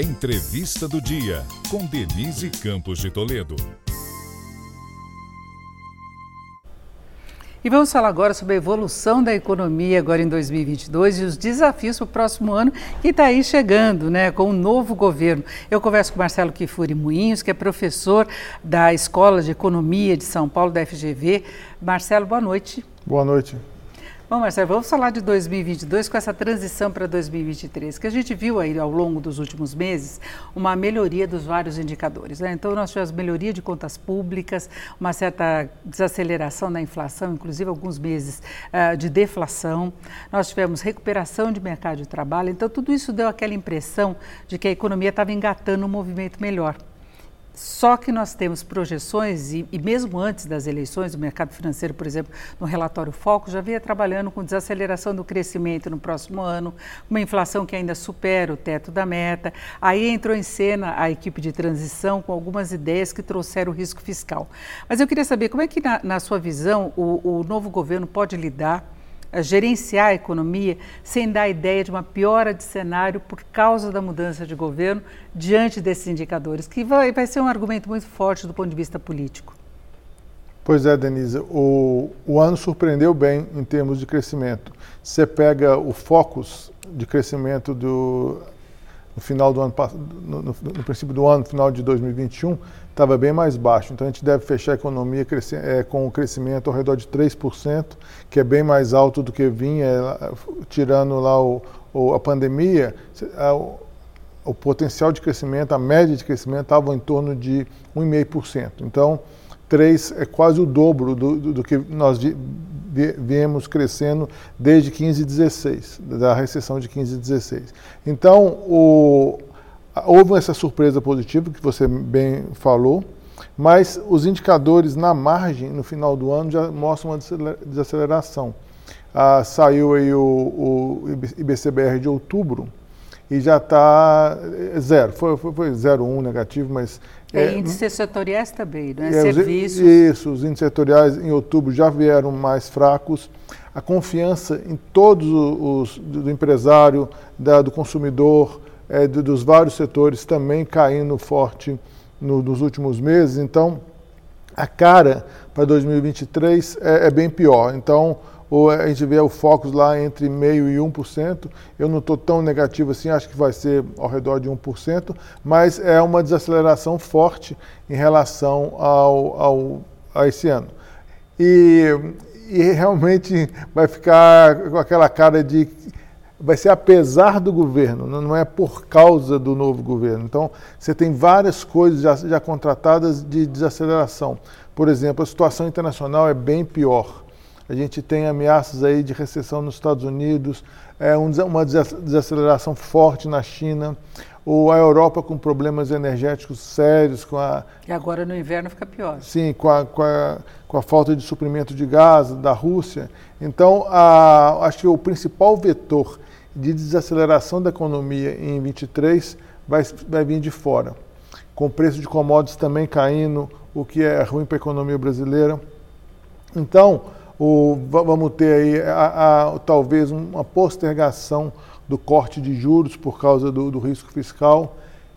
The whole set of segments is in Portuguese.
Entrevista do Dia, com Denise Campos de Toledo. E vamos falar agora sobre a evolução da economia agora em 2022 e os desafios para o próximo ano que está aí chegando, né, com o um novo governo. Eu converso com Marcelo Kifuri Moinhos, que é professor da Escola de Economia de São Paulo, da FGV. Marcelo, boa noite. Boa noite. Bom, Marcelo, vamos falar de 2022 com essa transição para 2023, que a gente viu aí ao longo dos últimos meses uma melhoria dos vários indicadores. Né? Então, nós tivemos melhoria de contas públicas, uma certa desaceleração da inflação, inclusive alguns meses uh, de deflação. Nós tivemos recuperação de mercado de trabalho. Então, tudo isso deu aquela impressão de que a economia estava engatando um movimento melhor. Só que nós temos projeções, e, e, mesmo antes das eleições, o mercado financeiro, por exemplo, no relatório Foco, já vinha trabalhando com desaceleração do crescimento no próximo ano, uma inflação que ainda supera o teto da meta. Aí entrou em cena a equipe de transição com algumas ideias que trouxeram o risco fiscal. Mas eu queria saber como é que, na, na sua visão, o, o novo governo pode lidar gerenciar a economia sem dar a ideia de uma piora de cenário por causa da mudança de governo diante desses indicadores, que vai, vai ser um argumento muito forte do ponto de vista político. Pois é, Denise, o, o ano surpreendeu bem em termos de crescimento. Você pega o focus de crescimento do, no final do ano, no, no, no princípio do ano, final de 2021, estava bem mais baixo. Então a gente deve fechar a economia é, com um crescimento ao redor de 3%, que é bem mais alto do que vinha, é, tirando lá o, o a pandemia. A, o, potencial de crescimento, a média de crescimento estava em torno de 1,5%. Então, 3 é quase o dobro do, do, do que nós vi, vi, viemos crescendo desde 15 e 16, da recessão de 15 e 16. Então, o, houve essa surpresa positiva que você bem falou, mas os indicadores na margem, no final do ano, já mostram uma desaceleração. Ah, saiu aí o, o, IBCBR de outubro e já está é, zero. Foi, foi, foi 0,1 negativo, mas... É, é índices setoriais também, né? É, Serviços. Isso, os índices setoriais em outubro já vieram mais fracos. A confiança em todos os, do empresário, da, do consumidor, é, dos vários setores também caindo forte no, nos últimos meses. Então, a cara para 2023 é, é, bem pior. Então, a gente vê o Focus lá entre meio e 1%. Eu não estou tão negativo assim, acho que vai ser ao redor de 1%, mas é uma desaceleração forte em relação ao, ao a esse ano. E, e realmente vai ficar com aquela cara de vai ser apesar do governo, não é por causa do novo governo. Então, você tem várias coisas já, já contratadas de desaceleração. Por exemplo, a situação internacional é bem pior. A gente tem ameaças aí de recessão nos Estados Unidos, é, uma desaceleração forte na China, ou a Europa com problemas energéticos sérios, com a... E agora no inverno fica pior. Sim, com a, com a, com a falta de suprimento de gás da Rússia. Então, a, acho que o principal vetor de desaceleração da economia em 23 vai, vai vir de fora, com o preço de commodities também caindo, o que é ruim para a economia brasileira. Então, o, vamos ter aí a, a, talvez uma postergação do corte de juros por causa do, do risco fiscal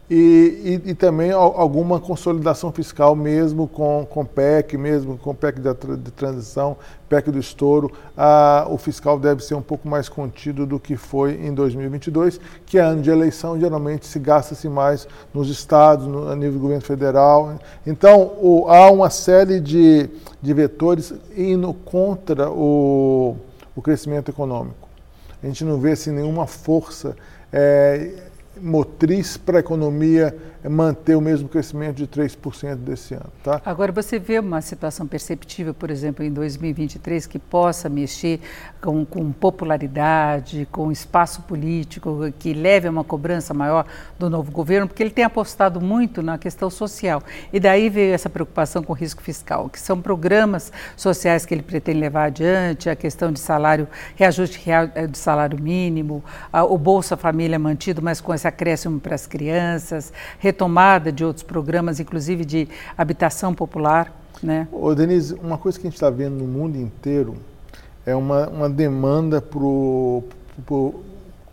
e, e, e, também alguma consolidação fiscal mesmo com, com PEC, mesmo com PEC de, transição, PEC do estouro, ah, o fiscal deve ser um pouco mais contido do que foi em 2022, que é ano de eleição, geralmente se gasta-se mais nos estados, no, a nível do governo federal. Então, o, há uma série de, de vetores indo contra o, o crescimento econômico. A gente não vê assim, nenhuma força. É, motriz para a economia manter o mesmo crescimento de 3% desse ano. Tá? Agora, você vê uma situação perceptível, por exemplo, em 2023, que possa mexer com, com popularidade, com espaço político, que leve a uma cobrança maior do novo governo, porque ele tem apostado muito na questão social. E daí veio essa preocupação com o risco fiscal, que são programas sociais que ele pretende levar adiante, a questão de salário, reajuste eh, de salário mínimo, o Bolsa Família mantido, mas com esse acréscimo para as crianças, retomada de outros programas, inclusive de habitação popular. Né? Ô, Denise, uma coisa que a gente está vendo no mundo inteiro é uma, uma demanda por,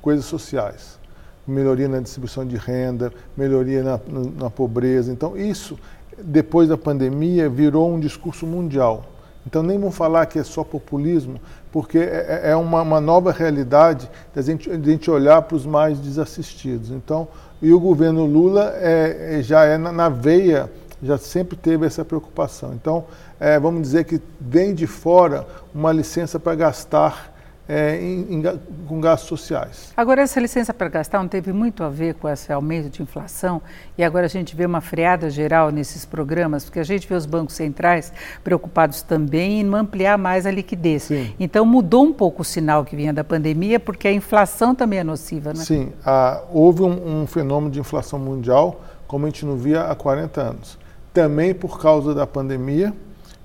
coisas sociais. melhoria na distribuição de renda, melhoria na, na pobreza. Então, isso, depois da pandemia, virou um discurso mundial. Então, nem vamos falar que é só populismo, porque é, é, é uma, uma, nova realidade de a gente, gente olhar para os mais desassistidos. Então, e o governo Lula é, é já é na, na veia, já sempre teve essa preocupação. Então, é, vamos dizer que vem de fora uma licença para gastar é, em, em, com gastos sociais. Agora, essa licença para gastar não teve muito a ver com esse aumento de inflação e agora a gente vê uma freada geral nesses programas, porque a gente vê os bancos centrais preocupados também em ampliar mais a liquidez. Sim. Então, mudou um pouco o sinal que vinha da pandemia, porque a inflação também é nociva, né? Sim, ah, houve um, um fenômeno de inflação mundial como a gente não via há 40 anos. Também por causa da pandemia,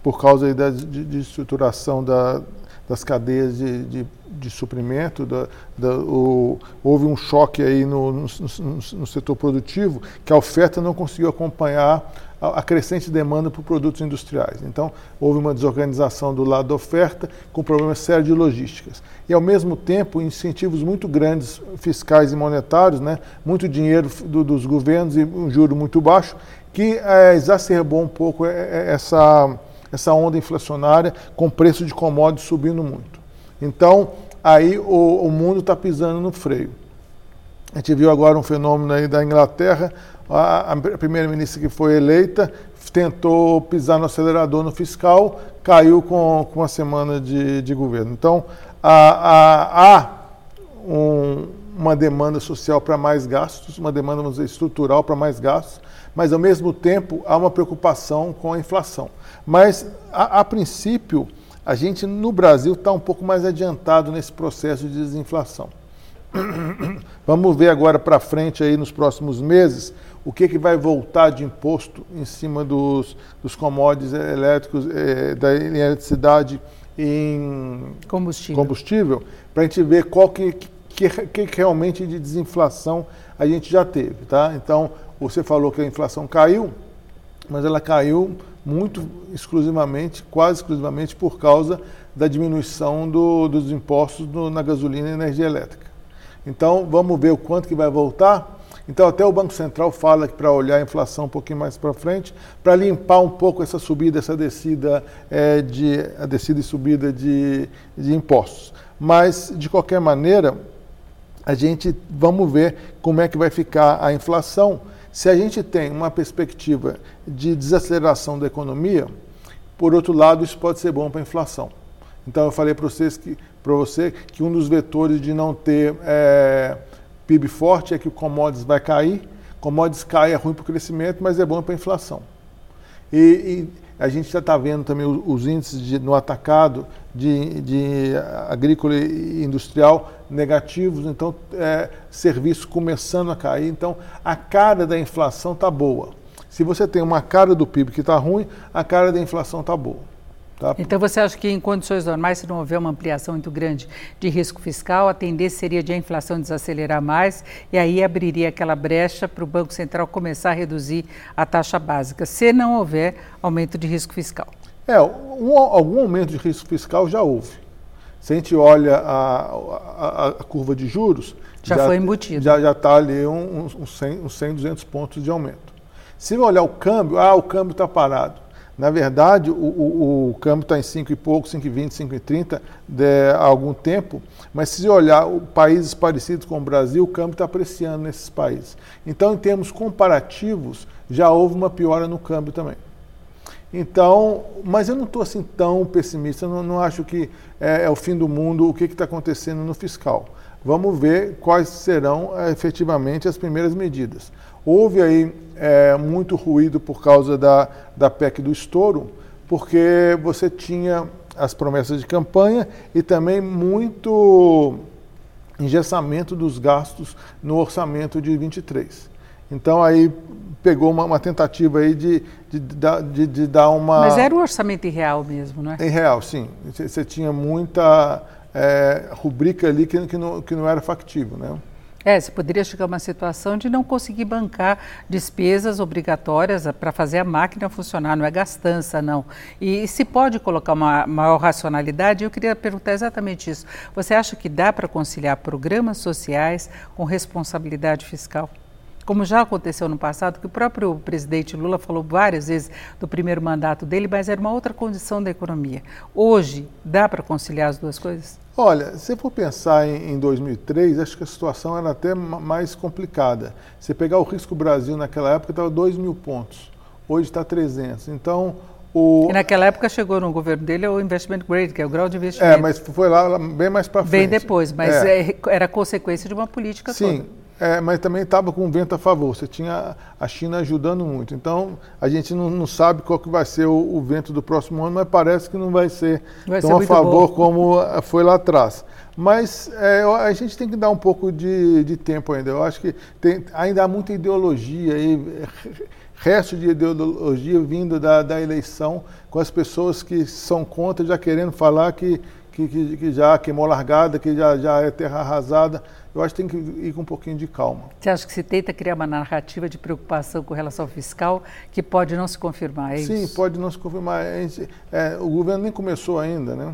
por causa da de, de estruturação da, das cadeias de, de, de suprimento, da, da, o, houve um choque aí no, no, no, no, setor produtivo que a oferta não conseguiu acompanhar a, a crescente demanda por produtos industriais. Então, houve uma desorganização do lado da oferta com problemas sérios de logísticas. E, ao mesmo tempo, incentivos muito grandes fiscais e monetários, né, muito dinheiro do, dos governos e um juro muito baixo, que é, exacerbou um pouco essa essa onda inflacionária com preço de commodities subindo muito. Então, aí o, o mundo está pisando no freio. A gente viu agora um fenômeno aí da Inglaterra, a, a primeira-ministra que foi eleita tentou pisar no acelerador no fiscal, caiu com, com uma semana de, de governo. Então, há, um, uma demanda social para mais gastos, uma demanda dizer, estrutural para mais gastos, mas ao mesmo tempo há uma preocupação com a inflação. Mas, a, a princípio, a gente no Brasil está um pouco mais adiantado nesse processo de desinflação. Vamos ver agora para frente aí nos próximos meses o que, que vai voltar de imposto em cima dos, dos commodities elétricos, eh, da eletricidade em combustível, combustível para a gente ver qual que, que, que realmente de desinflação a gente já teve. Tá? Então, você falou que a inflação caiu, mas ela caiu muito exclusivamente, quase exclusivamente por causa da diminuição do, dos impostos do, na gasolina e energia elétrica. Então, vamos ver o quanto que vai voltar. Então, até o Banco Central fala que para olhar a inflação um pouquinho mais para frente, para limpar um pouco essa subida, essa descida, é, de, a descida e subida de, de impostos. Mas, de qualquer maneira, a gente vamos ver como é que vai ficar a inflação se a gente tem uma perspectiva de desaceleração da economia, por outro lado, isso pode ser bom para a inflação. Então, eu falei para vocês que para você que um dos vetores de não ter é, PIB forte é que o commodities vai cair. Commodities cai é ruim para o crescimento, mas é bom para a inflação. E, e a gente já está vendo também os, índices de, no atacado de, de agrícola e industrial negativos, então é, serviços começando a cair. Então a cara da inflação está boa. Se você tem uma cara do PIB que está ruim, a cara da inflação está boa. Tá? Então você acha que em condições normais, se não houver uma ampliação muito grande de risco fiscal, a tendência seria de a inflação desacelerar mais e aí abriria aquela brecha para o Banco Central começar a reduzir a taxa básica, se não houver aumento de risco fiscal? É, um, algum aumento de risco fiscal já houve. Se a gente olha a, a, a curva de juros, já, já foi embutido. Já está ali uns um, um 100, um 100, 200 pontos de aumento. Se olhar o câmbio, ah, o câmbio está parado. Na verdade, o, o, o câmbio está em 5 e pouco, 5,20, 5,30 há algum tempo, mas se olhar países parecidos com o Brasil, o câmbio está apreciando nesses países. Então, em termos comparativos, já houve uma piora no câmbio também. Então, mas eu não estou assim tão pessimista, não, não acho que é, é, o fim do mundo o que está acontecendo no fiscal. Vamos ver quais serão é, efetivamente as primeiras medidas. Houve aí é, muito ruído por causa da, da PEC do estouro, porque você tinha as promessas de campanha e também muito engessamento dos gastos no orçamento de 23. Então aí pegou uma, uma tentativa aí de, de, de, de, dar uma... Mas era um orçamento irreal mesmo, não é? Em real, sim. Você tinha muita é, rubrica ali que, que, não, que não era factível, né? É, você poderia chegar a uma situação de não conseguir bancar despesas obrigatórias para fazer a máquina funcionar, não é gastança, não. E se pode colocar uma maior racionalidade, eu queria perguntar exatamente isso. Você acha que dá para conciliar programas sociais com responsabilidade fiscal? Como já aconteceu no passado, que o próprio presidente Lula falou várias vezes do primeiro mandato dele, mas era uma outra condição da economia. Hoje, dá para conciliar as duas coisas? Olha, se for pensar em, em 2003, acho que a situação era até mais complicada. Se pegar o risco Brasil naquela época, estava 2 mil pontos. Hoje está 300. Então, o... E naquela época chegou no governo dele o investment grade, que é o grau de investimento. É, mas foi lá bem mais para frente. Bem depois, mas é. É, era consequência de uma política Sim, toda. É, mas também estava com um vento a favor. Você tinha a China ajudando muito. Então, a gente não, não sabe qual que vai ser o, o, vento do próximo ano, mas parece que não vai ser vai tão ser a favor bom. como eh, foi lá atrás. Mas é, a gente tem que dar um pouco de, de tempo ainda. Eu acho que tem, ainda há muita ideologia aí, resto de ideologia vindo da, da eleição, com as pessoas que são contra já querendo falar que, que, que, que já queimou largada, que já, já é terra arrasada eu acho que tem que ir com um pouquinho de calma. Você acha que se tenta criar uma narrativa de preocupação com relação ao fiscal que pode não se confirmar, é Sim, isso? pode não se confirmar. Gente, é, o governo nem começou ainda, né?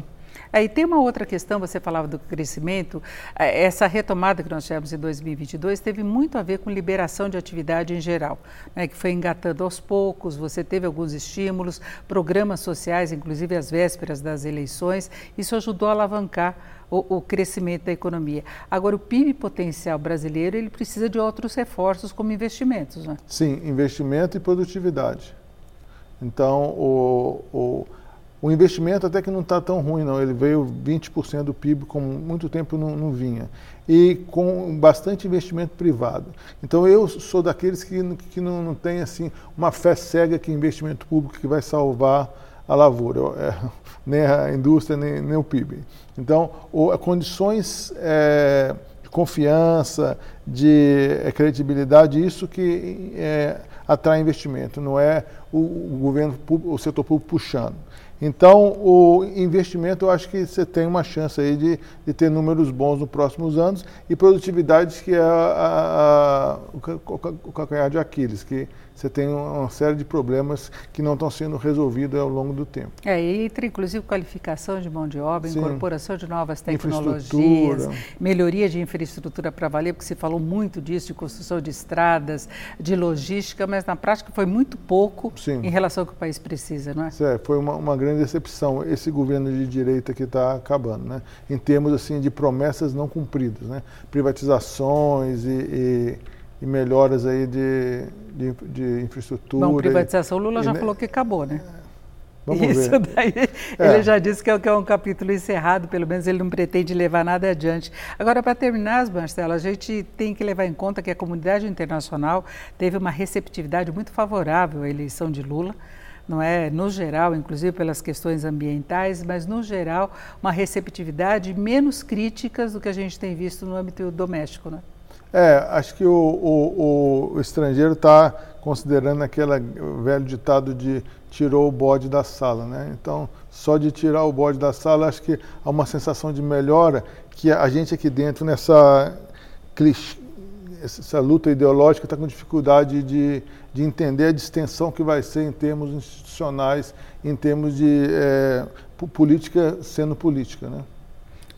Aí tem uma outra questão, você falava do crescimento, é, essa retomada que nós tivemos em 2022 teve muito a ver com liberação de atividade em geral, né, que foi engatando aos poucos, você teve alguns estímulos, programas sociais, inclusive às vésperas das eleições, isso ajudou a alavancar o, o, crescimento da economia. Agora, o PIB potencial brasileiro, ele precisa de outros reforços como investimentos, né? Sim, investimento e produtividade. Então, o, o o investimento até que não está tão ruim, não. Ele veio 20% do PIB, como muito tempo não, não, vinha. E com bastante investimento privado. Então eu sou daqueles que, que não, não tem assim, uma fé cega que investimento público que vai salvar a lavoura, é, nem a indústria, nem, nem o PIB. Então, o, condições é, de confiança, de é, credibilidade, isso que é, atrai investimento, não é o, o governo, o setor público puxando. Então, o investimento, eu acho que você tem uma chance aí de, de ter números bons nos próximos anos e produtividade, que é a, a, o calcanhar de Aquiles, que você tem uma série de problemas que não estão sendo resolvidos ao longo do tempo. É, e entre inclusive qualificação de mão de obra, Sim. incorporação de novas tecnologias, melhoria de infraestrutura para valer, porque se falou muito disso, de construção de estradas, de logística, mas na prática foi muito pouco Sim. em relação ao que o país precisa, não é? É, foi uma, uma grande decepção esse governo de direita que está acabando, né? Em termos assim de promessas não cumpridas, né? Privatizações e, e e melhoras aí de, de, de infraestrutura. Bom, privatização, Lula já e, falou que acabou, né? Vamos Isso ver. daí, é. ele já disse que é, que é um capítulo encerrado, pelo menos ele não pretende levar nada adiante. Agora, para terminar, Marcelo, a gente tem que levar em conta que a comunidade internacional teve uma receptividade muito favorável à eleição de Lula não é no geral, inclusive pelas questões ambientais, mas no geral uma receptividade menos críticas do que a gente tem visto no âmbito doméstico, né? É, acho que o, o, o estrangeiro está considerando aquele velho ditado de tirou o bode da sala, né? Então, só de tirar o bode da sala, acho que há uma sensação de melhora que a gente aqui dentro, nessa essa luta ideológica, está com dificuldade de, de entender a distensão que vai ser em termos institucionais, em termos de é, política sendo política, né?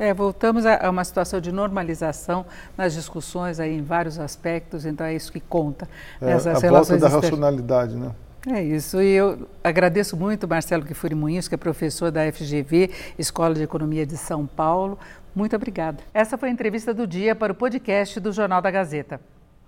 É, voltamos a, uma situação de normalização nas discussões aí em vários aspectos, então é isso que conta. É, a volta da racionalidade, né? É isso, e eu agradeço muito Marcelo Kifuri Munhoz, que é professor da FGV, Escola de Economia de São Paulo. Muito obrigada. Essa foi a entrevista do dia para o podcast do Jornal da Gazeta.